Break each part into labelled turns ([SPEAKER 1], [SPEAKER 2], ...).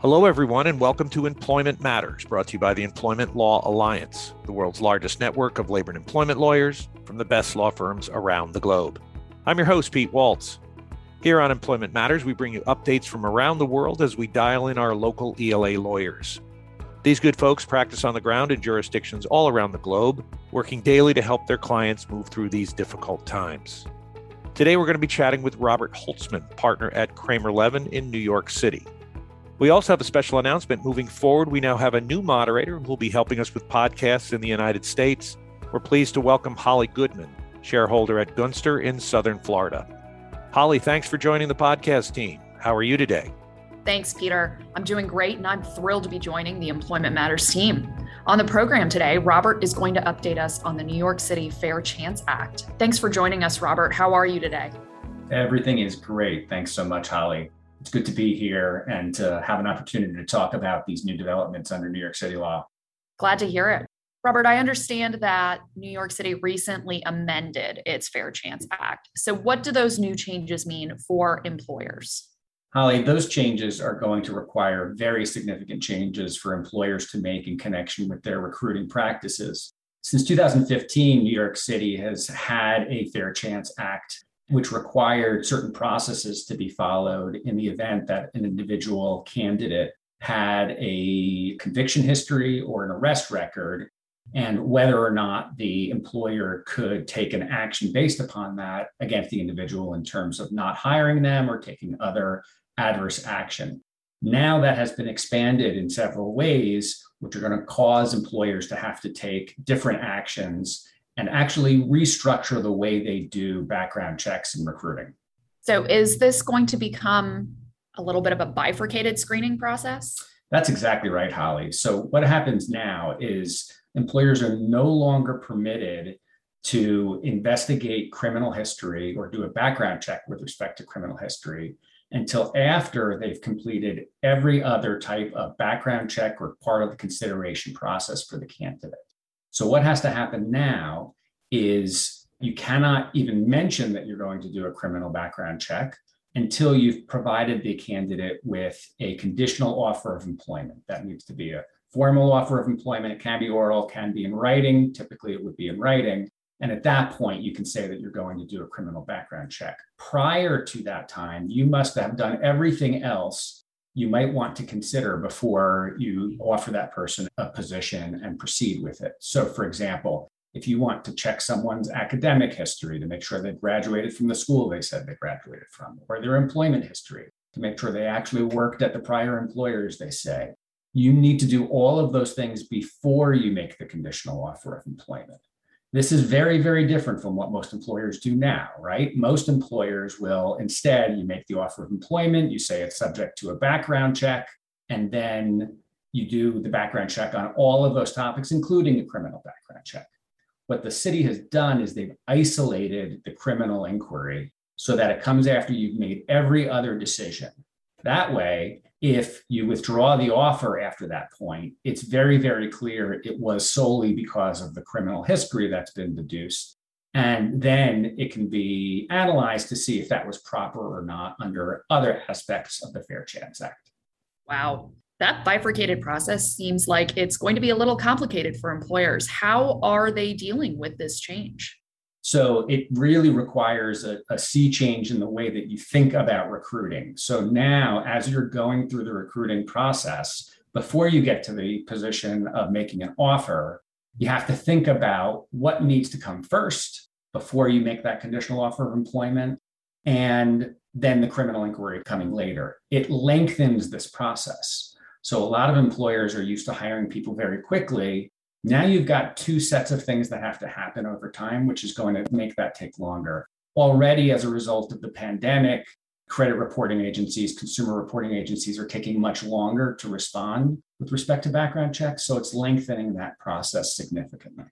[SPEAKER 1] Hello, everyone, and welcome to Employment Matters, brought to you by the Employment Law Alliance, the world's largest network of labor and employment lawyers from the best law firms around the globe. I'm your host, Pete Waltz. Here on Employment Matters, we bring you updates from around the world as we dial in our local ELA lawyers. These good folks practice on the ground in jurisdictions all around the globe, working daily to help their clients move through these difficult times. Today, we're going to be chatting with Robert Holtzman, partner at Kramer Levin in New York City. We also have a special announcement. Moving forward, we now have a new moderator who will be helping us with podcasts in the United States. We're pleased to welcome Holly Goodman, shareholder at Gunster in Southern Florida. Holly, thanks for joining the podcast team. How are you today?
[SPEAKER 2] Thanks, Peter. I'm doing great, and I'm thrilled to be joining the Employment Matters team. On the program today, Robert is going to update us on the New York City Fair Chance Act. Thanks for joining us, Robert. How are you today?
[SPEAKER 3] Everything is great. Thanks so much, Holly it's good to be here and to have an opportunity to talk about these new developments under New York City law.
[SPEAKER 2] Glad to hear it. Robert, I understand that New York City recently amended its Fair Chance Act. So, what do those new changes mean for employers?
[SPEAKER 3] Holly, those changes are going to require very significant changes for employers to make in connection with their recruiting practices. Since 2015, New York City has had a Fair Chance Act which required certain processes to be followed in the event that an individual candidate had a conviction history or an arrest record, and whether or not the employer could take an action based upon that against the individual in terms of not hiring them or taking other adverse action. Now that has been expanded in several ways, which are going to cause employers to have to take different actions and actually restructure the way they do background checks and recruiting.
[SPEAKER 2] So, is this going to become a little bit of a bifurcated screening process?
[SPEAKER 3] That's exactly right, Holly. So, what happens now is employers are no longer permitted to investigate criminal history or do a background check with respect to criminal history until after they've completed every other type of background check or part of the consideration process for the candidate. So, what has to happen now is you cannot even mention that you're going to do a criminal background check until you've provided the candidate with a conditional offer of employment. That needs to be a formal offer of employment. It can be oral, can be in writing. Typically, it would be in writing. And at that point, you can say that you're going to do a criminal background check. Prior to that time, you must have done everything else you might want to consider before you offer that person a position and proceed with it. So, for example, if you want to check someone's academic history to make sure they graduated from the school they said they graduated from, or their employment history to make sure they actually worked at the prior employers they say, you need to do all of those things before you make the conditional offer of employment. This is very, very different from what most employers do now, right? Most employers will instead, you make the offer of employment, you say it's subject to a background check, and then you do the background check on all of those topics, including a criminal background check. What the city has done is they've isolated the criminal inquiry so that it comes after you've made every other decision. That way, if you withdraw the offer after that point, it's very, very clear it was solely because of the criminal history that's been deduced. And then it can be analyzed to see if that was proper or not under other aspects of the Fair Chance Act.
[SPEAKER 2] Wow. That bifurcated process seems like it's going to be a little complicated for employers. How are they dealing with this change?
[SPEAKER 3] So it really requires a, a, sea change in the way that you think about recruiting. So now, as you're going through the recruiting process, before you get to the position of making an offer, you have to think about what needs to come first before you make that conditional offer of employment, and then the criminal inquiry coming later. It lengthens this process. So a lot of employers are used to hiring people very quickly now you've got two sets of things that have to happen over time, which is going to make that take longer. Already, as a result of the pandemic, credit reporting agencies, consumer reporting agencies are taking much longer to respond with respect to background checks. So it's lengthening that process significantly.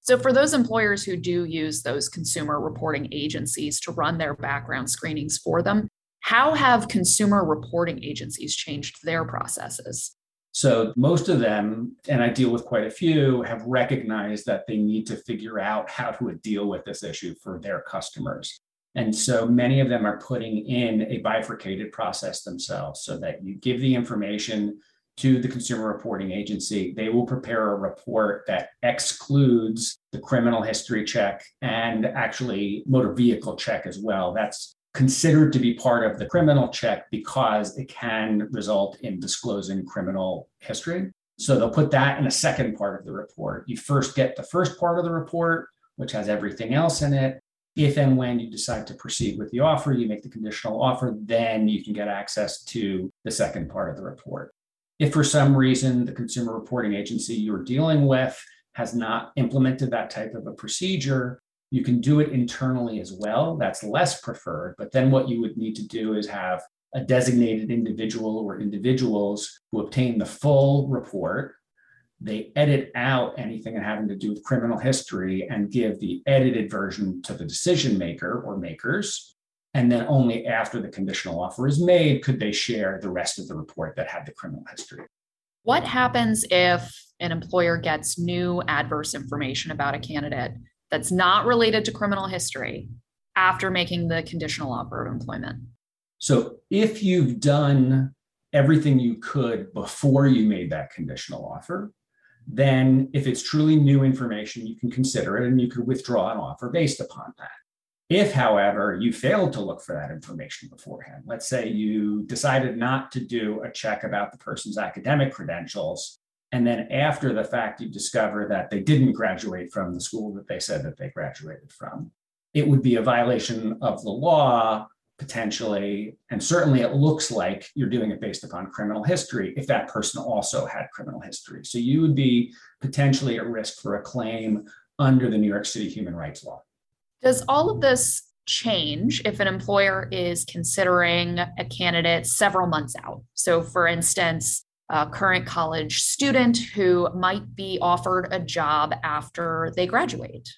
[SPEAKER 2] So, for those employers who do use those consumer reporting agencies to run their background screenings for them, how have consumer reporting agencies changed their processes?
[SPEAKER 3] So most of them, and I deal with quite a few, have recognized that they need to figure out how to deal with this issue for their customers. And so many of them are putting in a bifurcated process themselves so that you give the information to the consumer reporting agency. They will prepare a report that excludes the criminal history check and actually motor vehicle check as well. That's considered to be part of the criminal check because it can result in disclosing criminal history. So they'll put that in a second part of the report. You first get the first part of the report, which has everything else in it. If and when you decide to proceed with the offer, you make the conditional offer, then you can get access to the second part of the report. If for some reason the consumer reporting agency you're dealing with has not implemented that type of a procedure, you can do it internally as well. That's less preferred. But then what you would need to do is have a designated individual or individuals who obtain the full report. They edit out anything having to do with criminal history and give the edited version to the decision maker or makers. And then only after the conditional offer is made could they share the rest of the report that had the criminal history.
[SPEAKER 2] What happens if an employer gets new adverse information about a candidate that's not related to criminal history after making the conditional offer of employment?
[SPEAKER 3] So if you've done everything you could before you made that conditional offer, then if it's truly new information, you can consider it and you could withdraw an offer based upon that. If, however, you failed to look for that information beforehand, let's say you decided not to do a check about the person's academic credentials, and then after the fact, you discover that they didn't graduate from the school that they said that they graduated from, it would be a violation of the law potentially, and certainly it looks like you're doing it based upon criminal history if that person also had criminal history. So you would be potentially at risk for a claim under the New York City human rights law.
[SPEAKER 2] Does all of this change if an employer is considering a candidate several months out? So, for instance, a current college student who might be offered a job after they graduate.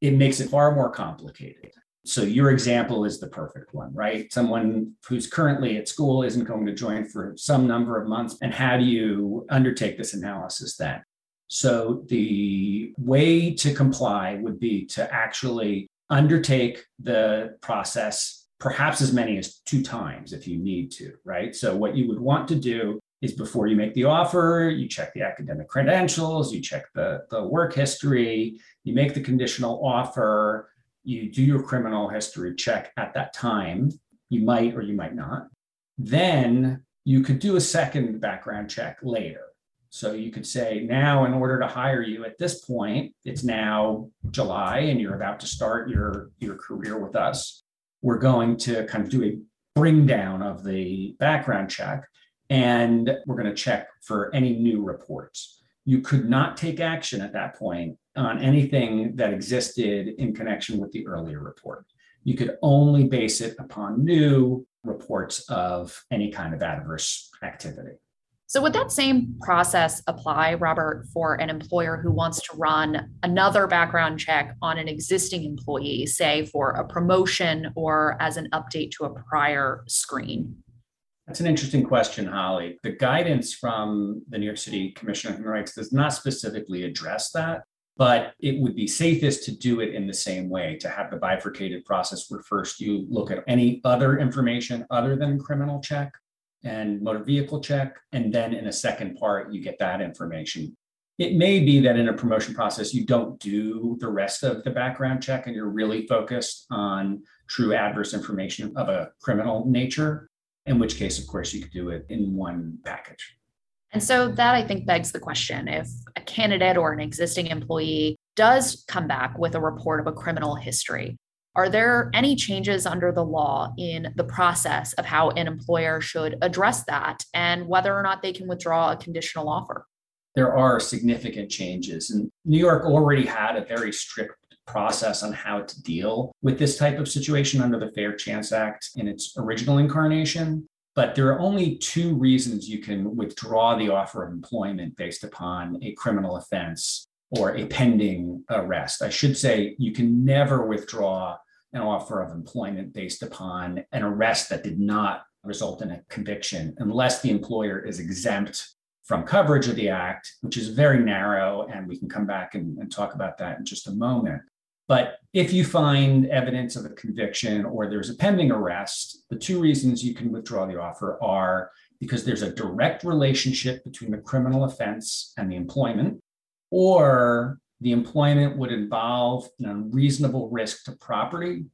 [SPEAKER 3] It makes it far more complicated so your example is the perfect one, right? Someone who's currently at school isn't going to join for some number of months. And how do you undertake this analysis then? So the way to comply would be to actually undertake the process perhaps as many as two times if you need to, right? So what you would want to do is before you make the offer, you check the academic credentials, you check the, the work history, you make the conditional offer, you do your criminal history check at that time. You might or you might not. Then you could do a second background check later. So you could say, now, in order to hire you at this point, it's now July and you're about to start your, your career with us. We're going to kind of do a bring down of the background check and we're going to check for any new reports. You could not take action at that point on anything that existed in connection with the earlier report. You could only base it upon new reports of any kind of adverse activity.
[SPEAKER 2] So, would that same process apply, Robert, for an employer who wants to run another background check on an existing employee, say for a promotion or as an update to a prior screen?
[SPEAKER 3] That's an interesting question, Holly. The guidance from the New York City Commission on Human Rights does not specifically address that but it would be safest to do it in the same way to have the bifurcated process where first you look at any other information other than criminal check and motor vehicle check and then in a second part you get that information it may be that in a promotion process you don't do the rest of the background check and you're really focused on true adverse information of a criminal nature in which case of course you could do it in one package
[SPEAKER 2] and so that I think begs the question if a candidate or an existing employee does come back with a report of a criminal history, are there any changes under the law in the process of how an employer should address that and whether or not they can withdraw a conditional offer?
[SPEAKER 3] There are significant changes. And New York already had a very strict process on how to deal with this type of situation under the Fair Chance Act in its original incarnation. But there are only two reasons you can withdraw the offer of employment based upon a criminal offense or a pending arrest. I should say you can never withdraw an offer of employment based upon an arrest that did not result in a conviction unless the employer is exempt from coverage of the act, which is very narrow. And we can come back and, and talk about that in just a moment. But if you find evidence of a conviction or there's a pending arrest, the two reasons you can withdraw the offer are because there's a direct relationship between the criminal offense and the employment, or the employment would involve an unreasonable risk to property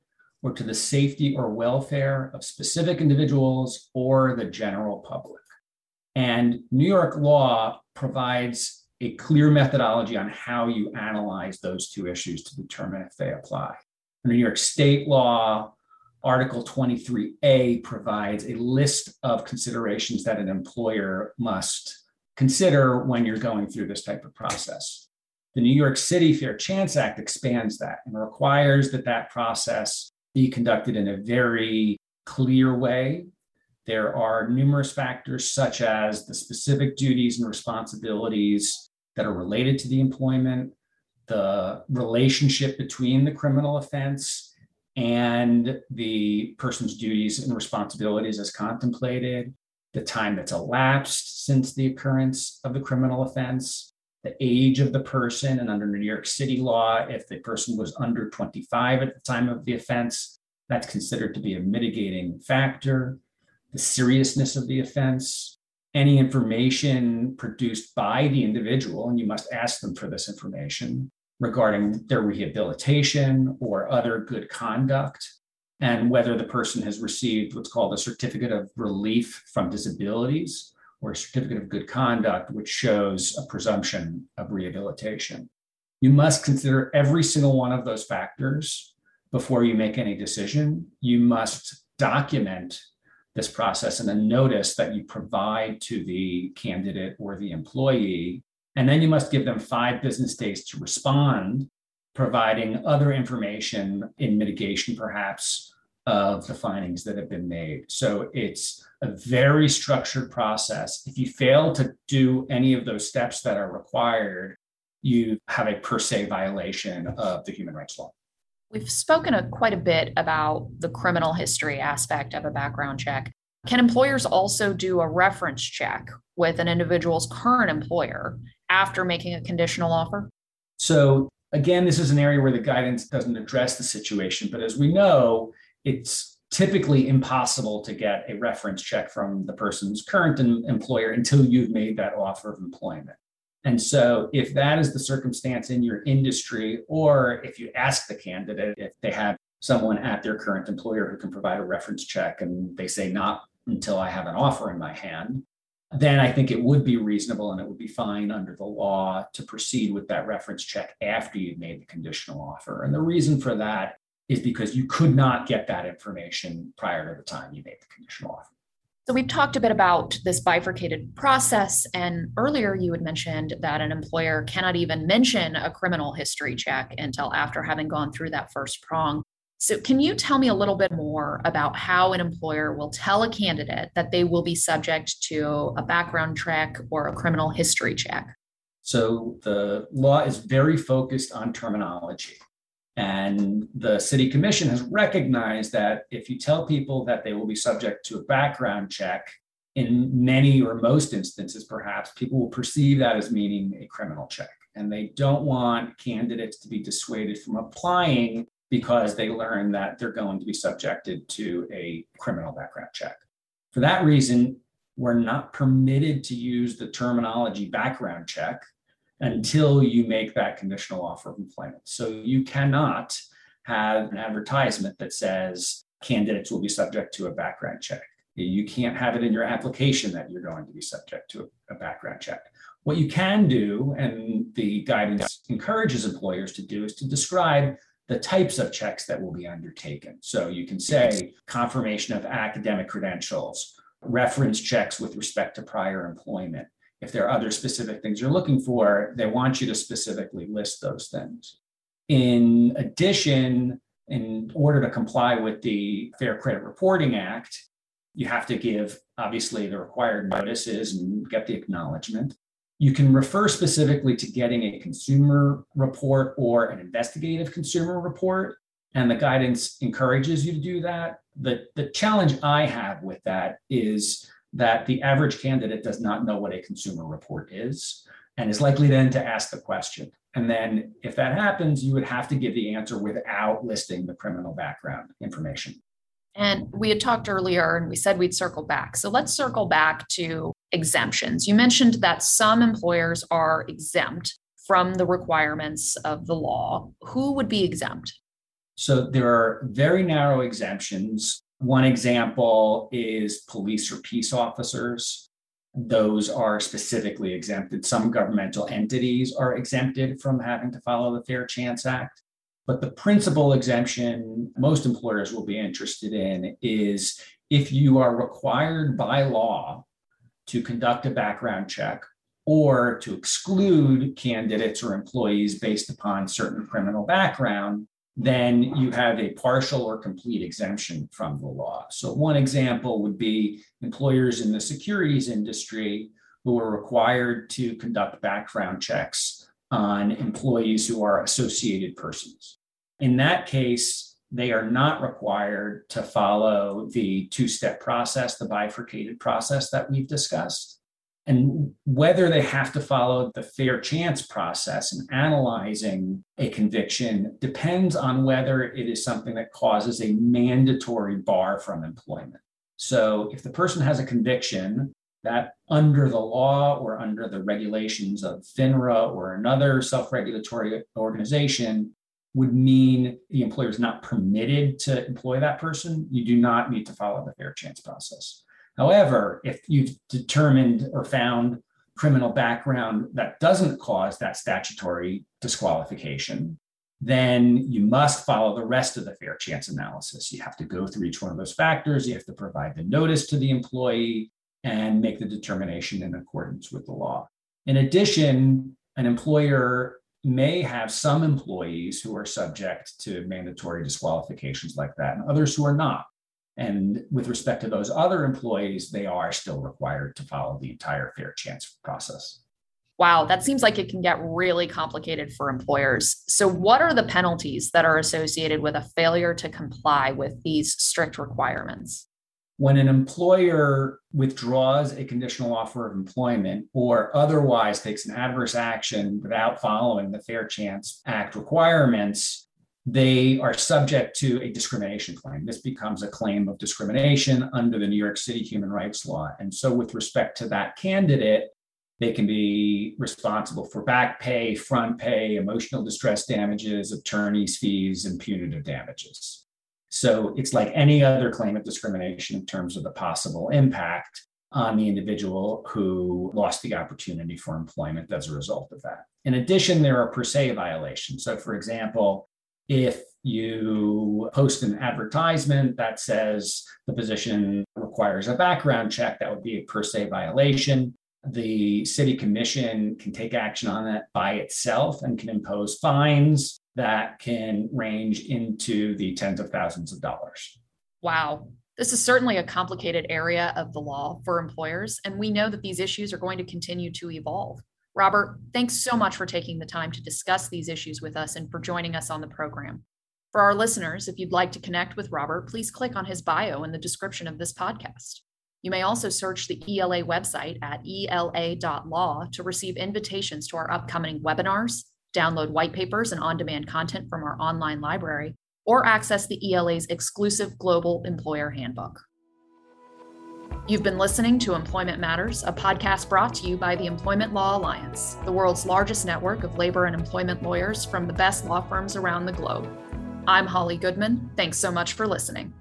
[SPEAKER 3] or to the safety or welfare of specific individuals or the general public. And New York law provides a clear methodology on how you analyze those two issues to determine if they apply. Under New York state law, Article 23A provides a list of considerations that an employer must consider when you're going through this type of process. The New York City Fair Chance Act expands that and requires that that process be conducted in a very clear way. There are numerous factors, such as the specific duties and responsibilities that are related to the employment, the relationship between the criminal offense and the person's duties and responsibilities as contemplated, the time that's elapsed since the occurrence of the criminal offense, the age of the person, and under New York City law, if the person was under 25 at the time of the offense, that's considered to be a mitigating factor, the seriousness of the offense, any information produced by the individual, and you must ask them for this information, regarding their rehabilitation or other good conduct, and whether the person has received what's called a certificate of relief from disabilities or a certificate of good conduct, which shows a presumption of rehabilitation. You must consider every single one of those factors before you make any decision. You must document this process and a notice that you provide to the candidate or the employee and then you must give them five business days to respond, providing other information in mitigation, perhaps, of the findings that have been made. So it's a very structured process. If you fail to do any of those steps that are required, you have a per se violation of the human rights law.
[SPEAKER 2] We've spoken a, quite a bit about the criminal history aspect of a background check. Can employers also do a reference check with an individual's current employer after making a conditional offer?
[SPEAKER 3] So, again, this is an area where the guidance doesn't address the situation, but as we know, it's typically impossible to get a reference check from the person's current employer until you've made that offer of employment. And so, if that is the circumstance in your industry, or if you ask the candidate if they have someone at their current employer who can provide a reference check and they say, not until I have an offer in my hand, then I think it would be reasonable and it would be fine under the law to proceed with that reference check after you've made the conditional offer. And the reason for that is because you could not get that information prior to the time you made the conditional offer.
[SPEAKER 2] So, we've talked a bit about this bifurcated process. And earlier, you had mentioned that an employer cannot even mention a criminal history check until after having gone through that first prong. So, can you tell me a little bit more about how an employer will tell a candidate that they will be subject to a background check or a criminal history check?
[SPEAKER 3] So, the law is very focused on terminology. And the city commission has recognized that if you tell people that they will be subject to a background check, in many or most instances, perhaps, people will perceive that as meaning a criminal check. And they don't want candidates to be dissuaded from applying because they learn that they're going to be subjected to a criminal background check. For that reason, we're not permitted to use the terminology background check until you make that conditional offer of employment. So you cannot have an advertisement that says candidates will be subject to a background check. You can't have it in your application that you're going to be subject to a, background check. What you can do, and the guidance encourages employers to do, is to describe the types of checks that will be undertaken. So you can say confirmation of academic credentials, reference checks with respect to prior employment. If there are other specific things you're looking for, they want you to specifically list those things. In addition, in order to comply with the Fair Credit Reporting Act, you have to give obviously the required notices and get the acknowledgement. You can refer specifically to getting a consumer report or an investigative consumer report, and the guidance encourages you to do that. The, the challenge I have with that is that the average candidate does not know what a consumer report is and is likely then to ask the question And then if that happens, you would have to give the answer without listing the criminal background information.
[SPEAKER 2] And we had talked earlier and we said we'd circle back. So let's circle back to exemptions. You mentioned that some employers are exempt from the requirements of the law. Who would be exempt?
[SPEAKER 3] So there are very narrow exemptions. One example is police or peace officers. Those are specifically exempted. Some governmental entities are exempted from having to follow the Fair Chance Act. But the principal exemption most employers will be interested in is if you are required by law to conduct a background check or to exclude candidates or employees based upon certain criminal background, then you have a partial or complete exemption from the law. So, one example would be employers in the securities industry who are required to conduct background checks on employees who are associated persons. In that case, they are not required to follow the two step process, the bifurcated process that we've discussed. And whether they have to follow the fair chance process in analyzing a conviction depends on whether it is something that causes a mandatory bar from employment. So if the person has a conviction that under the law or under the regulations of FINRA or another self regulatory organization would mean the employer is not permitted to employ that person, you do not need to follow the fair chance process. However, if you've determined or found criminal background that doesn't cause that statutory disqualification, then you must follow the rest of the fair chance analysis. You have to go through each one of those factors. You have to provide the notice to the employee and make the determination in accordance with the law. In addition, an employer may have some employees who are subject to mandatory disqualifications like that and others who are not. And with respect to those other employees, they are still required to follow the entire fair chance process.
[SPEAKER 2] Wow, that seems like it can get really complicated for employers. So, what are the penalties that are associated with a failure to comply with these strict requirements?
[SPEAKER 3] When an employer withdraws a conditional offer of employment or otherwise takes an adverse action without following the Fair Chance Act requirements, they are subject to a discrimination claim. This becomes a claim of discrimination under the New York City human rights law. And so, with respect to that candidate, they can be responsible for back pay, front pay, emotional distress damages, attorney's fees, and punitive damages. So, it's like any other claim of discrimination in terms of the possible impact on the individual who lost the opportunity for employment as a result of that. In addition, there are per se violations. So, for example, if you post an advertisement that says the position requires a background check, that would be a per se violation. The city commission can take action on that by itself and can impose fines that can range into the tens of thousands of dollars.
[SPEAKER 2] Wow. This is certainly a complicated area of the law for employers, and we know that these issues are going to continue to evolve. Robert, thanks so much for taking the time to discuss these issues with us and for joining us on the program. For our listeners, if you'd like to connect with Robert, please click on his bio in the description of this podcast. You may also search the ELA website at ela.law to receive invitations to our upcoming webinars, download white papers and on demand content from our online library, or access the ELA's exclusive Global Employer Handbook. You've been listening to Employment Matters, a podcast brought to you by the Employment Law Alliance, the world's largest network of labor and employment lawyers from the best law firms around the globe. I'm Holly Goodman. Thanks so much for listening.